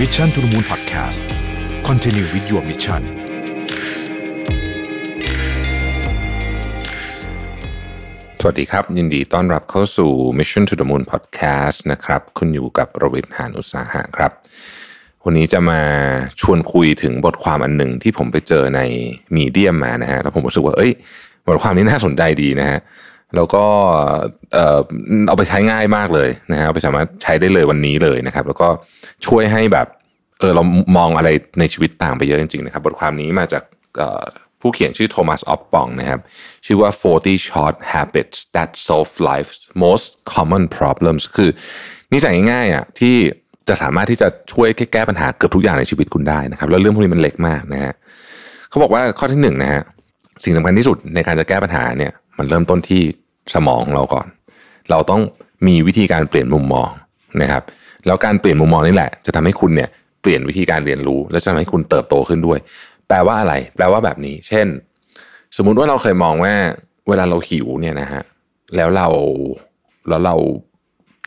Mission to the Moon Podcast Continue with your mission สวัสดีครับ ยินดีต้อนรับเข้าสู่ Mission to the Moon Podcast นะครับ คุณอยู่กับรวิทหานอุตสาหะครับ วันนี้จะมาชวนคุยถึงบทความอันหนึ่งที่ผมไปเจอในมีเดียมานะฮะแล้วผมรู้สึกว่าเอ้ย บทความนี้น่าสนใจดีนะฮะ แล้วก็เอาไปใช้ง่ายมากเลยนะฮะเอาไปสามารถใช้ได้เลยวันนี้เลยนะครับ แล้วก็ช่วยให้แบบเออเรามองอะไรในชีวิตต่างไปเยอะจริงๆนะครับ บทความนี้มาจากผู้เขียนชื่อโทมัสออฟปองนะครับ ชื่อว่า 40 short habits that solve life's most common problems คือนิสัยง่ายๆอะที่จะสามารถที่จะช่วยแก้ปัญหาเกือบทุกอย่างในชีวิตคุณได้นะครับ แล้วเรื่องพวกนี้มันเล็กมากนะฮะเขาบอกว่าข้อที่หนึ่งนะฮะสิ่งสำคัญที่สุดในการจะแก้ปัญหาเนี่ยมันเริ่มต้นที่ สมองของเราก่อน เราต้องมีวิธีการเปลี่ยนมุมมองนะครับ แล้วการเปลี่ยนมุมมองนี่แหละ จะทำให้คุณเนี่ยเปลี่ยนวิธีการเรียนรู้ และจะทำให้คุณเติบโตขึ้นด้วย แปลว่าอะไร แปลว่าแบบนี้ เช่น สมมุติว่าเราเคยมองว่าเวลาเราหิวเนี่ยนะฮะแล้วเราแล้วเรา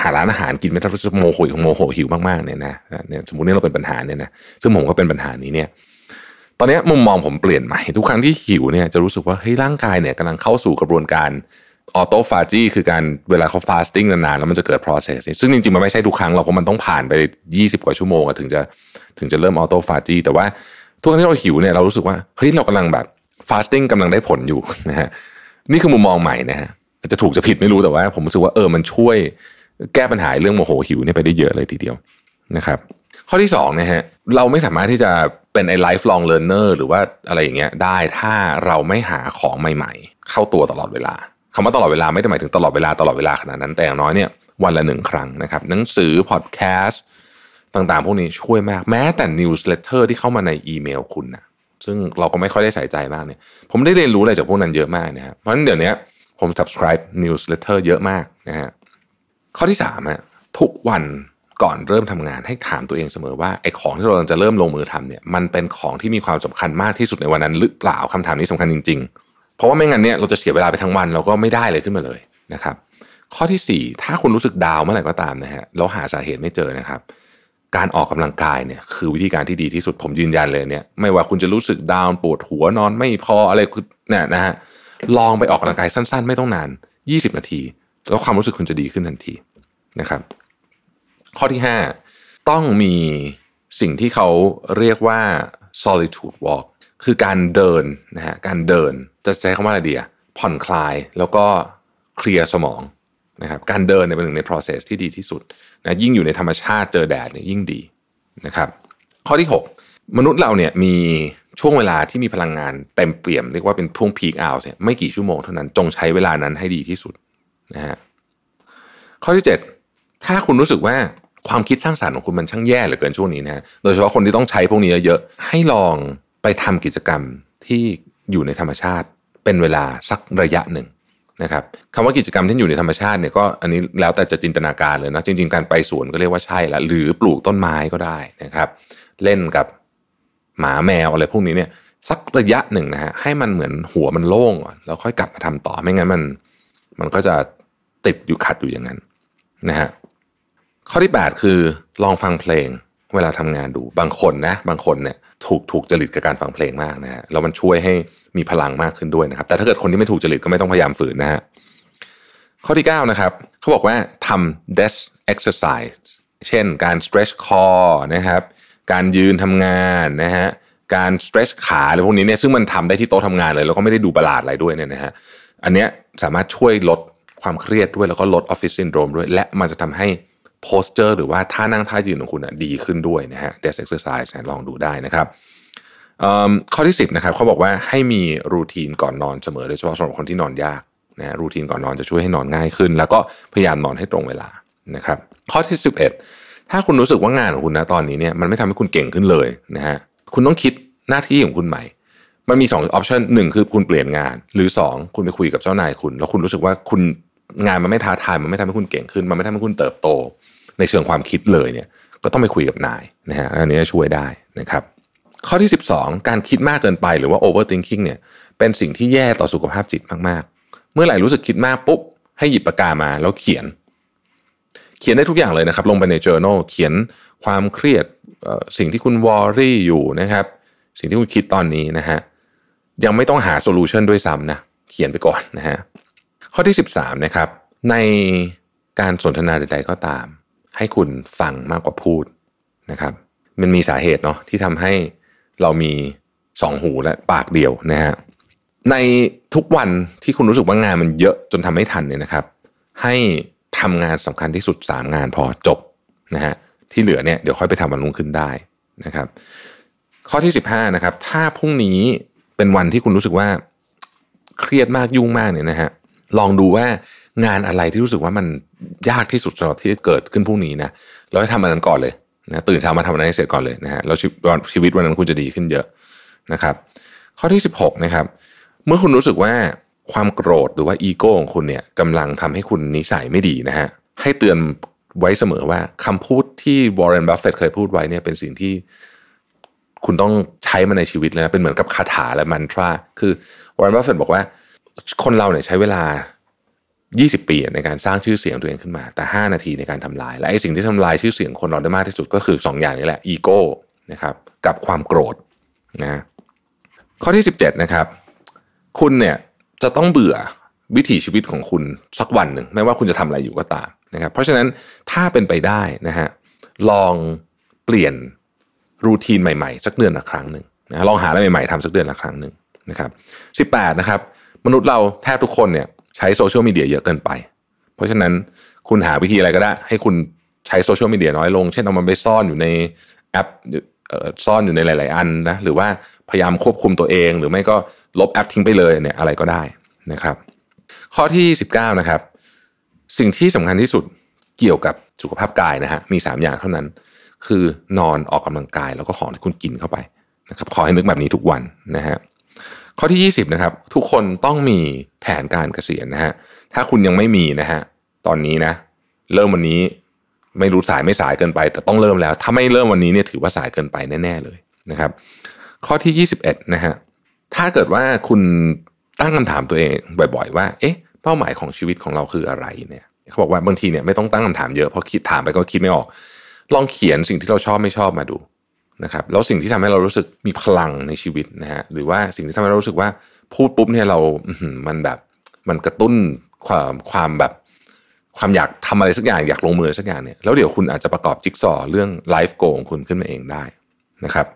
หาร้านอาหารกินไม่ได้เพราะโมโหโมโหหิวมากๆเนี่ยนะเนี่ยสมมตินี่เราเป็นปัญหาเนี่ยนะซึ่งผมก็เป็นปัญหานี้เนี่ย ตอนนี้มุมมองผมเปลี่ยนใหม่ทุกครั้งที่หิวเนี่ยจะรู้สึกว่าเฮ้ยร่างกายเนี่ยกำลังเข้าสู่กระบวนการ autophagy คือการเวลาเขา fasting นานๆ แล้วมันจะเกิด process ซึ่งจริงๆ มันไม่ใช่ทุกครั้งหรอกเพราะมันต้องผ่านไป 20 กว่าชั่วโมงถึงจะถึงจะเริ่ม autophagy แต่ว่าทุกครั้งที่เราหิวเนี่ยเรารู้สึกว่าเฮ้ยเรากำลังแบบ fasting กำลังได้ผลอยู่นะฮะนี่คือมุมมองใหม่นะฮะจะถูกจะผิดไม่รู้แต่ว่า ผมรู้สึกว่าเออมันช่วยแก้ปัญหาเรื่องโมโหหิวเนี่ยไปได้เยอะเลยทีเดียวนะครับ ข้อที่สองนะฮะเราไม่สามารถที่จะเป็นไอ้ lifelong learner หรือว่าอะไรอย่างเงี้ยได้ถ้าเราไม่หาของใหม่ ๆ เข้าตัวตลอดเวลาำว่าตลอดเวลาไม่ได้หมายถึงตลอดเวลาตลอดเวลาขนาดนั้นแต่อย่างน้อยเนี่ยวันละหนึ่งครั้งนะครับหนังสือพอดแคสต์ต่างๆ พวกนี้ช่วยมากแม้แต่ newsletter ที่เข้ามาในอีเมลคุณนะซึ่งเราก็ไม่ค่อยได้ใส่ใจมากเนี่ยผมได้เรียนรู้อะไรจากพวกนั้นเยอะมากนะครับเพราะฉะนั้นเดี๋ยวนี้ผม subscribe newsletter เยอะมากนะฮะข้อที่สามอะทุกวันก่อนเริ่มทำงานให้ถามตัวเองเสมอว่าไอ้ของที่เราจะเริ่มลงมือทำเนี่ยมันเป็นของที่มีความสำคัญมากที่สุดในวันนั้นหรือเปล่าคำถามนี้สำคัญจริง ๆ เพราะว่าไม่งั้นเนี่ยเราจะเสียเวลาไปทั้งวันเราก็ไม่ได้เลยขึ้นมาเลยนะครับ ข้อที่สี่ถ้าคุณรู้สึกดาวเมื่อไหร่ก็ตามนะฮะแล้วหาสาเหตุไม่เจอนะครับ การออกกำลังกายเนี่ยคือวิธีการที่ดีที่สุดผมยืนยันเลยเนี่ย ไม่ว่าคุณจะรู้สึกดาวปวดหัวนอนไม่พออะไรเนี่ยนะฮะลองไปออกกำลังกายสั้น ๆ ไม่ต้องนาน 20 นาที แล้วความรู้สึกคุณจะดีขึ้นทันทีนะครับ ข้อที่ 5 ต้องมีสิ่งที่เขาเรียกว่า solitude walk คือการเดินนะฮะการเดินจะใช้คำว่าอะไรดีอะผ่อนคลายแล้วก็เคลียร์สมองนะครับการเดินเนี่ยเป็นหนึ่งใน process ที่ดีที่สุดนะยิ่งอยู่ในธรรมชาติเจอแดดเนี่ยยิ่งดีนะครับ ข้อที่ 6 มนุษย์เราเนี่ยมีช่วงเวลาที่มีพลังงานเต็มเปี่ยมเรียกว่าเป็นช่วง peak hour เนี่ยไม่กี่ชั่วโมงเท่านั้นจงใช้เวลานั้นให้ดีที่สุดนะฮะข้อที่ 7 ถ้าคุณรู้สึกว่าความคิดสร้างสารรค์ของคุณมันช่างแย่เหลือเกินช่วงนี้นะฮะโดยเฉพาะคนที่ต้องใช้พวกนี้เยอะๆให้ลอง ไปทำกิจกรรมที่อยู่ในธรรมชาติ เป็นเวลาสักระยะหนึ่งนะครับคำว่ากิจกรรมที่อยู่ในธรรมชาติเนี่ยก็อันนี้แล้วแต่จะจินตนาการเลยนะจริง ๆ การไปสวนก็เรียกว่าใช่ละหรือปลูกต้นไม้ก็ได้นะครับ เล่นกับหมาแมวอะไรพวกนี้เนี่ยสักระยะหนึ่งนะฮะให้มันเหมือนหัวมันโล่งก่อนแล้วค่อยกลับมาทำต่อไม่งั้นมัน มันก็จะติดอยู่ขัดอยู่อย่างนั้นนะฮะข้อที่ 8 คือลองฟังเพลง เวลาทำงานดูบางคนนะ บางคนเนี่ยถูกถูกจริตกับการฟังเพลงมากนะฮะแล้วมันช่วยให้มีพลังมากขึ้นด้วยนะครับ แต่ถ้าเกิดคนที่ไม่ถูกจริตก็ไม่ต้องพยายามฝืนนะฮะข้อที่ 9 นะครับเขาบอกว่าทำ desk exercise เช่นการ stretch core นะครับการยืนทำงานนะฮะการ stretch ขาอะไรพวกนี้เนี่ยซึ่งมันทำได้ที่โต๊ะทำงานเลย แล้วก็ไม่ได้ดูประหลาดอะไรด้วยเนี่ยนะฮะอันเนี้ยสามารถช่วยลดความเครียดด้วยแล้วก็ลด office syndrome ด้วย และมันจะทำให้ posture หรือว่าท่านั่งท่ายืนของคุณดีขึ้นด้วยนะฮะ desk exercise ลองดูได้นะครับข้อที่ 10นะครับเขาบอกว่าให้มีรูทีนก่อนนอนเสมอโดยเฉพาะสำหรับคนที่นอนยากนะรูทีนก่อนนอนจะช่วยให้นอนง่ายขึ้น แล้วก็พยายามนอนให้ตรงเวลานะครับ ข้อที่ 11 ถ้าคุณรู้สึกว่างานของคุณนะตอนนี้เนี่ยมันไม่ทำให้คุณเก่งขึ้นเลยนะฮะคุณต้องคิดหน้าที่ของคุณใหม่ มันมี2ออปชันหนึ่งคือคุณเปลี่ยนงาน หรือ 2 คุณไปคุยกับเจ้านายคุณ แล้วคุณรู้สึกว่าคุณ งานมันไม่ท้าทายมันไม่ทำให้คุณเก่งขึ้น มันไม่ทำให้คุณเติบโต ในเชิงความคิดเลยเนี่ย ก็ต้องไปคุยกับนายนะฮะอันนี้จะช่วยได้นะครับ ข้อที่ 12 การคิดมากเกินไปหรือว่า overthinking เนี่ยเป็นสิ่งที่แย่ต่อสุขภาพจิตมากๆ เมื่อไหร่รู้สึกคิดมากปุ๊บให้หยิบปากกามาแล้วเขียน เขียนได้ทุกอย่างเลยนะครับ ลงไปใน journal เขียนความเครียดสิ่งที่คุณ worry อยู่นะครับ สิ่งที่คุณคิดตอนนี้นะฮะยังไม่ต้องหา solution ด้วยซ้ำนะเขียนไปก่อนนะฮะ ข้อที่ 13นะครับในการสนทนาใด ๆ ก็ตาม ให้คุณฟังมากกว่าพูดนะครับ มันมีสาเหตุเนาะที่ทำให้เรามีสองหูและปากเดียวนะฮะในทุกวันที่คุณรู้สึกว่างานมันเยอะจนทำไม่ทันเนี่ยนะครับ ให้ทำงานสำคัญที่สุด 3 งานพอจบนะฮะที่เหลือเนี่ยเดี๋ยวค่อยไปทำวันรุ่งขึ้นได้นะครับ ข้อที่ 15นะครับถ้าพรุ่งนี้เป็นวันที่คุณรู้สึกว่าเครียดมากยุ่งมากเนี่ยนะฮะ ลองดูว่างานอะไรที่รู้สึกว่ามันยากที่สุดสำหรับที่จะเกิดขึ้นพรุ่งนี้นะเราให้ทำอันนั้นก่อนเลยนะตื่นเช้ามาทำอันนั้นให้เสร็จก่อนเลยนะฮะแล้วชีวิตวันนั้นคุณจะดีขึ้นเยอะนะครับ ข้อที่ 16นะครับ เมื่อคุณรู้สึกว่าความโกรธหรือว่าอีโก้ของคุณเนี่ยกำลังทำให้คุณนิสัยไม่ดีนะฮะให้เตือนไว้เสมอว่าคำพูดที่วอร์เรนบัฟเฟตเคยพูดไว้เนี่ยเป็นสิ่งที่คุณต้องใช้มันในชีวิตเลยนะเป็นเหมือนกับคาถาและมันตราคือวอร์เรนบัฟเฟตบอกว่า คนเราเนี่ยใช้เวลา 20 ปีในการสร้างชื่อเสียงตัวเองขึ้นมา แต่ 5 นาทีในการทำลาย และไอ้สิ่งที่ทำลายชื่อเสียงคนเราได้มากที่สุดก็คือ 2 อย่างนี้แหละอีโก้นะครับกับความโกรธนะข้อที่ 17 นะครับ คุณเนี่ยจะต้องเบื่อวิถีชีวิตของคุณสักวันหนึ่งไม่ว่าคุณจะทำอะไรอยู่ก็ตามนะครับเพราะฉะนั้นถ้าเป็นไปได้นะฮะลองเปลี่ยนรูทีนใหม่ๆ สักเดือนละครั้งหนึ่งนะลองหาอะไรใหม่ๆทำสักเดือนละครั้งหนึ่ง นะครับ18นะครับมนุษย์เราแทบทุกคนเนี่ยใช้โซเชียลมีเดียเยอะเกินไป เพราะฉะนั้นคุณหาวิธีอะไรก็ได้ ให้คุณใช้โซเชียลมีเดียน้อยลง เช่นเอามันไปซ่อนอยู่ในแอปซ่อนอยู่ในหลาย ๆ อันนะหรือว่าพยายามควบคุมตัวเอง หรือไม่ก็ลบแอปทิ้งไปเลยเนี่ยอะไรก็ได้นะครับ ข้อที่ 19 นะครับ สิ่งที่สำคัญที่สุดเกี่ยวกับสุขภาพกายนะฮะมี 3 อย่างเท่านั้น คือนอนออกกำลังกายแล้วก็ของที่คุณกินเข้าไปนะครับขอให้นึกแบบนี้ทุกวันนะฮะ ข้อที่ 20นะครับทุกคนต้องมีแผนการเกษียณนะฮะถ้าคุณยังไม่มีนะฮะตอนนี้นะเริ่มวันนี้ไม่รู้สายไม่สายเกินไป แต่ต้องเริ่มแล้ว ถ้าไม่เริ่มวันนี้เนี่ยถือว่าสายเกินไปแน่ๆเลยนะครับ ข้อที่ 21นะฮะถ้าเกิดว่าคุณตั้งคำถามตัวเองบ่อย ๆ ว่า เอ๊ะ เป้าหมายของชีวิตของเราคืออะไรเนี่ยเขาบอกว่าบางทีเนี่ยไม่ต้องตั้งคำถามเยอะเพราะคิดถามไปก็คิดไม่ออก ลองเขียนสิ่งที่เราชอบไม่ชอบมาดู นะครับแล้วสิ่งที่ทำให้เรารู้สึกมีพลังในชีวิตนะฮะหรือว่าสิ่งที่ทำให้เรารู้สึกว่าพูดปุ๊บเนี่ยเรา มันแบบมันกระตุ้นความความแบบ ความอยากทำอะไรสักอย่างอยากลงมือสักอย่างเนี่ยแล้วเดี๋ยวคุณอาจจะประกอบจิ๊กซอเรื่อง life goal ของคุณขึ้นมาเองได้นะครับ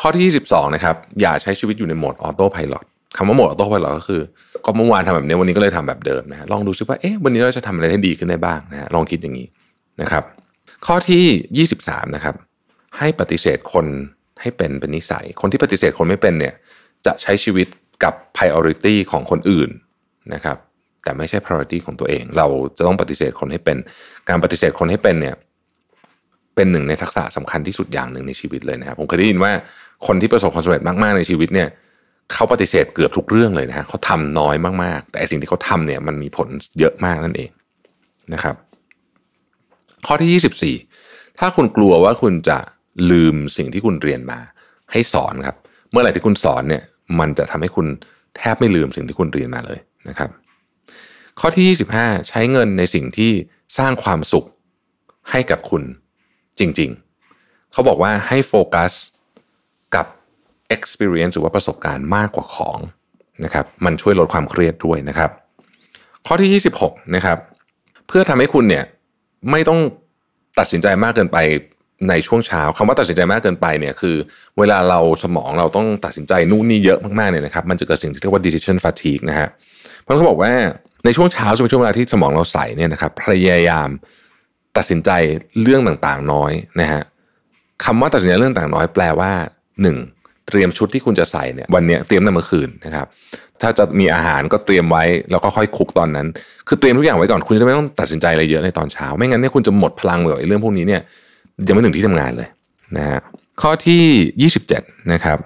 ข้อที่22นะครับอย่าใช้ชีวิตอยู่ในโหมด autopilot คำว่าโหมด autopilot ก็คือ ก็เมื่อวานทำแบบนี้วันนี้ก็เลยทำแบบเดิมนะลองดูซิว่าเอ๊ะวันนี้เราจะทำอะไรให้ดีขึ้นได้บ้างนะลองคิดอย่างนี้นะครับ ข้อที่ 23นะครับ ให้ปฏิเสธคนให้เป็นเป็นนิสัย คนที่ปฏิเสธคนไม่เป็นเนี่ยจะใช้ชีวิตกับ priority ของคนอื่นนะครับ แต่ไม่ใช่ priority ของตัวเอง เราจะต้องปฏิเสธคนให้เป็น การปฏิเสธคนให้เป็นเนี่ยเป็นหนึ่งในทักษะสำคัญที่สุดอย่างหนึ่งในชีวิตเลยนะครับ ผมเคยได้ยินว่าคนที่ประสบความสำเร็จมาก ๆ ในชีวิตเนี่ยเขาปฏิเสธเกือบทุกเรื่องเลยนะฮะเขาทำน้อยมากๆ แต่สิ่งที่เขาทำเนี่ยมันมีผลเยอะมากนั่นเองนะครับ ข้อที่ 24 ถ้าคุณกลัวว่าคุณจะ ลืมสิ่งที่คุณเรียนมา ให้สอนครับ เมื่อไหร่ที่คุณสอนเนี่ยมันจะทำให้คุณแทบไม่ลืมสิ่งที่คุณเรียนมาเลยนะครับ ข้อที่ 25 ใช้เงินในสิ่งที่สร้างความสุขให้กับคุณจริง ๆ เขาบอกว่าให้โฟกัสกับ experience หรือว่าประสบการณ์มากกว่าของนะครับ มันช่วยลดความเครียดด้วยนะครับ ข้อที่ 26 นะครับ เพื่อทำให้คุณเนี่ยไม่ต้องตัดสินใจมากเกินไป ในช่วงเช้าคำว่าตัดสินใจมากเกินไปเนี่ยคือ เวลาเราสมองเราต้องตัดสินใจนู่นนี่เยอะมากๆเนี่ยนะครับมันจะเกิดสิ่งที่เรียกว่า decision fatigue นะฮะเพราะเขาบอกว่าในช่วงเช้าช่วงช่วงเวลาที่สมองเราใส่เนี่ยนะครับพยายามตัดสินใจเรื่องต่างๆน้อยนะฮะคำว่าตัดสินใจเรื่องต่างน้อยแปลว่าหนึ่งเตรียมชุดที่คุณจะใส่เนี่ยวันนี้เตรียมตั้งเมื่อคืนนะครับถ้าจะมีอาหารก็เตรียมไว้แล้วก็ค่อยคุกตอนนั้น คือเตรียมทุกอย่างไว้ก่อนคุณจะไม่ต้องตัดสินใจอะไรเยอะในตอนเช้า ไม่งั้นเนี่ยคุณจะหมดพลังกับเรื่องพวกนี้เนี่ย ยังไม่ถึงที่ทำงานเลยนะฮะข้อที่ 27 นะครับ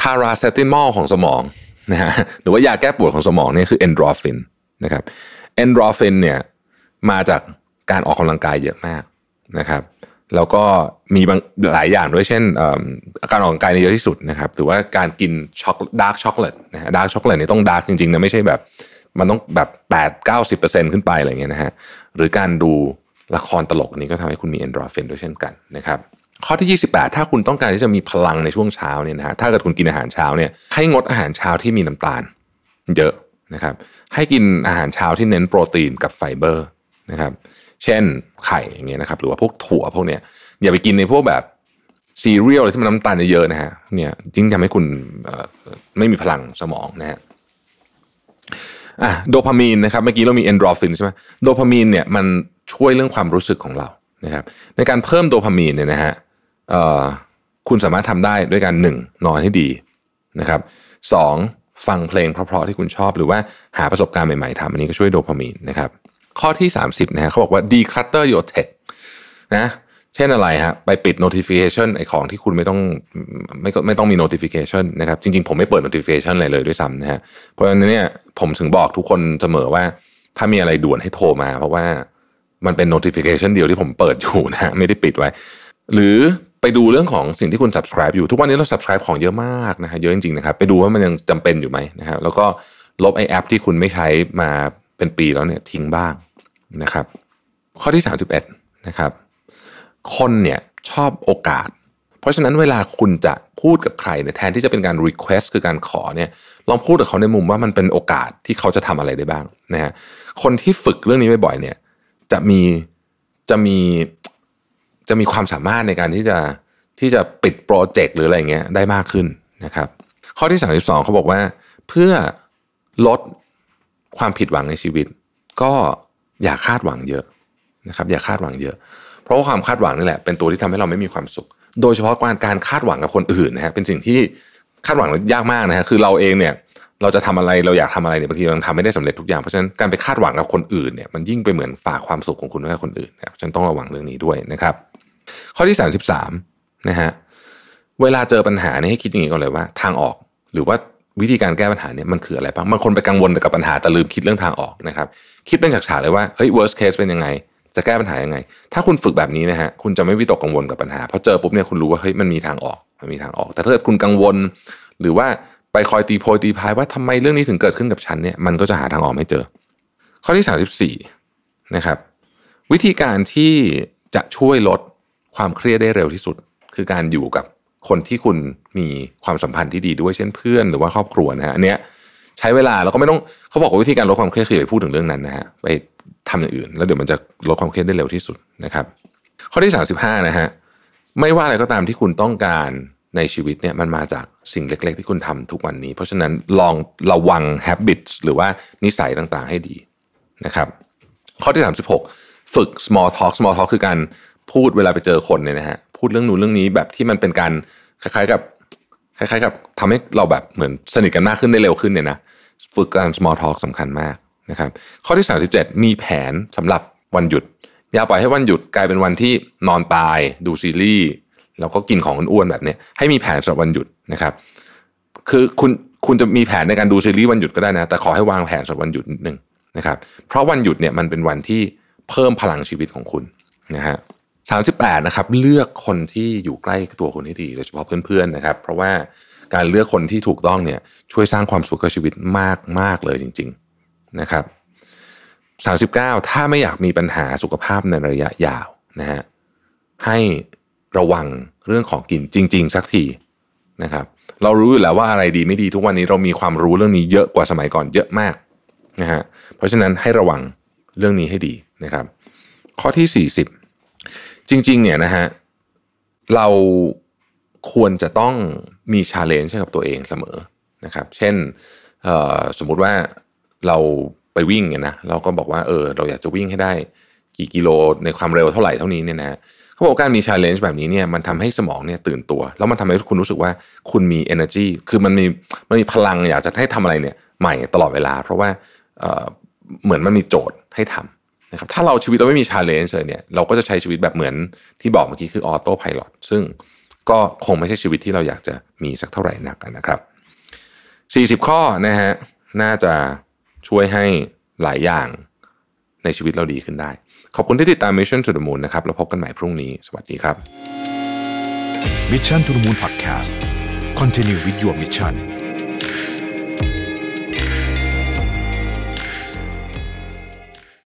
พาราเซติมอลของสมองนะฮะหรือว่ายาแก้ปวดของสมองเนี่ยคือเอนโดรฟินนะครับเอนโดรฟินเนี่ยมาจากการออกกำลังกายเยอะมากนะครับแล้วก็มีบางหลายอย่างด้วยเช่นการออกกำลังกายเยอะที่สุดนะครับหรือว่าการกินช็อก dark chocolate นะฮะ dark chocolate นี่ต้อง dark จริงๆนะไม่ใช่แบบมันต้องแบบ8 90 ขึ้นไปอะไรเงี้ยนะฮะหรือการดู ละครตลกอันนี้ก็ทำให้คุณมีเอนโดรฟินด้วยเช่นกันนะครับข้อที่ 28 ถ้าคุณต้องการที่จะมีพลังในช่วงเช้าเนี่ยนะฮะถ้าเกิดคุณกินอาหารเช้าเนี่ยให้งดอาหารเช้าที่มีน้ำตาล เยอะนะครับให้กินอาหารเช้าที่เน้นโปรตีนกับไฟเบอร์นะครับเช่นไข่อย่างเงี้ยนะครับหรือว่าพวกถั่วพวกเนี้ยอย่าไปกินในพวกแบบซีเรียลอะไรที่มันน้ำตาลเยอะนะฮะเนี่ยยิ่งทำให้คุณไม่มีพลังสมองนะฮะอะโดพามีนนะครับเมื่อกี้เรามีเอนโดรฟินใช่ไหมโดพามีนเนี่ยมัน ช่วยเรื่องความรู้สึกของเรานะครับ ในการเพิ่มโดพามีนเนี่ยนะฮะคุณสามารถทำได้ด้วยการหนึ่งนอนให้ดีนะครับสองฟังเพลงเพราะๆที่คุณชอบ หรือว่าหาประสบการณ์ใหม่ๆทำอันนี้ก็ช่วยโดพามีนนะครับ ข้อที่ 30นะฮะเขาบอกว่า declutter your tech นะเช่นอะไรฮะไปปิด notification ไอของที่คุณไม่ต้องไม่ไม่ต้องมี notification นะครับ จริงๆ ผมไม่เปิด notification อะไรเลยด้วยซ้ำนะฮะเพราะฉะนั้นเนี่ยผมถึงบอกทุกคนเสมอว่าถ้ามีอะไรด่วนให้โทรมา เพราะว่า มันเป็น notification เดียวที่ผมเปิดอยู่นะไม่ได้ปิดไว้ หรือไปดูเรื่องของสิ่งที่คุณ subscribe อยู่ทุกวันนี้เรา subscribe ของเยอะมากนะฮะเยอะจริงๆนะครับไปดูว่ามันยังจำเป็นอยู่ไหมนะฮะแล้วก็ลบไอแอปที่คุณไม่ใช้มาเป็นปีแล้วเนี่ยทิ้งบ้างนะครับ ข้อที่ 31นะครับคนเนี่ยชอบโอกาส เพราะฉะนั้นเวลาคุณจะพูดกับใครเนี่ยแทนที่จะเป็นการ request คือการขอเนี่ยลองพูดกับเขาในมุมว่ามันเป็นโอกาสที่เขาจะทำอะไรได้บ้างนะฮะคนที่ฝึกเรื่องนี้บ่อยๆเนี่ย จะมีจะมีจะมีความสามารถในการที่จะที่จะปิดโปรเจกต์หรืออะไรเงี้ยได้มากขึ้นนะครับ ข้อที่ 32เขาบอกว่า เพื่อลดความผิดหวังในชีวิต ก็อย่าคาดหวังเยอะนะครับ อย่าคาดหวังเยอะ เพราะว่าความคาดหวังนี่แหละเป็นตัวที่ทำให้เราไม่มีความสุข โดยเฉพาะการการคาดหวังกับคนอื่นนะฮะเป็นสิ่งที่คาดหวังยากมากนะฮะคือเราเองเนี่ย เราจะทำอะไรเราอยากทำอะไรเนี่ยบางทีเราทำไม่ได้สำเร็จทุกอย่างเพราะฉะนั้นการไปคาดหวังกับคนอื่นเนี่ยมันยิ่งไปเหมือนฝากความสุขของคุณไว้กับคนอื่นนะครับฉันต้องระวังเรื่องนี้ด้วยนะครับ ข้อที่ 33นะฮะเวลาเจอปัญหาเนี่ยให้คิดอย่างนี้ก่อนเลยว่า ทางออกหรือว่าวิธีการแก้ปัญหาเนี่ยมันคืออะไรบ้างบางคนไปกังวลกับปัญหาแต่ลืมคิดเรื่องทางออกนะครับ คิดเป็นฉากๆเลยว่าเฮ้ย worst case เป็นยังไง จะแก้ปัญหายังไง ถ้าคุณฝึกแบบนี้นะฮะคุณจะไม่วิตกกังวลกับปัญหาเพราะเจอปุ๊บเนี่ยคุณรู้ว่าเฮ้ยมันมีทางออกมันมีทางออก แต่ถ้าเกิดคุณกังวล หรือว่า ไปคอยตีโพยตีพายว่าทำไมเรื่องนี้ถึงเกิดขึ้นกับฉันเนี่ยมันก็จะหาทางออกไม่เจอ ข้อที่สามสิบสี่นะครับ วิธีการที่จะช่วยลดความเครียดได้เร็วที่สุด คือการอยู่กับคนที่คุณมีความสัมพันธ์ที่ดีด้วยเช่นเพื่อนหรือว่าครอบครัวนะฮะอันเนี้ยใช้เวลาแล้วก็ไม่ต้องเขาบอกว่าวิธีการลดความเครียดคือไปพูดถึงเรื่องนั้นนะฮะไปทำอย่างอื่น แล้วเดี๋ยวมันจะลดความเครียดได้เร็วที่สุดนะครับ ข้อที่ 35นะฮะไม่ว่าอะไรก็ตามที่คุณต้องการ ในชีวิตเนี่ยมันมาจากสิ่งเล็ก ๆ ที่คุณทำทุกวันนี้ เพราะฉะนั้นลองระวัง habits หรือว่านิสัยต่างๆให้ดีนะครับ ข้อที่ 36 ฝึก small talk small talk คือการพูดเวลาไปเจอคนเนี่ยนะฮะพูดเรื่องนู้นเรื่องนี้แบบที่มันเป็นการคล้ายๆกับคล้ายๆกับทำให้เราแบบเหมือนสนิทกันมากขึ้นได้เร็วขึ้นเนี่ยนะฝึกการ small talk สำคัญมากนะครับข้อที่ 37 มีแผนสำหรับวันหยุด อย่าปล่อยให้วันหยุดกลายเป็นวันที่นอนตาย ดูซีรีส์ แล้วก็กินของอ้วนแบบนี้ให้มีแผนสำหรับวันหยุดนะครับ คือคุณคุณจะมีแผนในการดูซีรีส์วันหยุดก็ได้นะ แต่ขอให้วางแผนสำหรับวันหยุดนิดนึงนะครับ เพราะวันหยุดเนี่ยมันเป็นวันที่เพิ่มพลังชีวิตของคุณนะฮะสามสิบแปดนะครับเลือกคนที่อยู่ใกล้ตัวคุณให้ดีโดยเฉพาะเพื่อนๆนะครับ เพราะว่าการเลือกคนที่ถูกต้องเนี่ยช่วยสร้างความสุขกับชีวิตมากมากเลยจริง ๆนะครับ39ถ้าไม่อยากมีปัญหาสุขภาพในระยะยาวนะฮะให้ ระวังเรื่องของกินจริง ๆ สักทีนะครับ เรารู้อยู่แล้วว่าอะไรดีไม่ดีทุกวันนี้เรามีความรู้เรื่องนี้เยอะกว่าสมัยก่อนเยอะมากนะฮะเพราะฉะนั้นให้ระวังเรื่องนี้ให้ดีนะครับ ข้อที่ 40 จริง ๆ เนี่ยนะฮะเราควรจะต้องมีชาเลนจ์ให้กับตัวเองเสมอนะครับ เช่นสมมุติว่าเราไปวิ่งเนี่ยนะเราก็บอกว่าเออเราอยากจะวิ่งให้ได้กี่กิโลในความเร็วเท่าไหร่เท่านี้เนี่ยนะ เขาบอกการมี challenge แบบนี้เนี่ยมันทำให้สมองเนี่ยตื่นตัว แล้วมันทำให้คุณรู้สึกว่าคุณมี energy คือมันมีมันมีพลังอยากจะให้ทำอะไรเนี่ยใหม่ตลอดเวลา เพราะว่าเออเหมือนมันมีโจทย์ให้ทำนะครับถ้าเราชีวิตเราไม่มี challenge เลยเนี่ยเราก็จะใช้ชีวิตแบบเหมือนที่บอกเมื่อกี้คือออโต้พายロซึ่งก็คงไม่ใช่ชีวิตที่เราอยากจะมีสักเท่าไหร่นักนะครับ 40 ข้อนะฮะน่าจะช่วยให้หลายอย่างในชีวิตเราดีขึ้นได้ ขอบคุณที่ติดตาม Mission to the Moon นะครับแล้วพบกันใหม่พรุ่งนี้ สวัสดีครับ Mission to the Moon Podcast Continue with your mission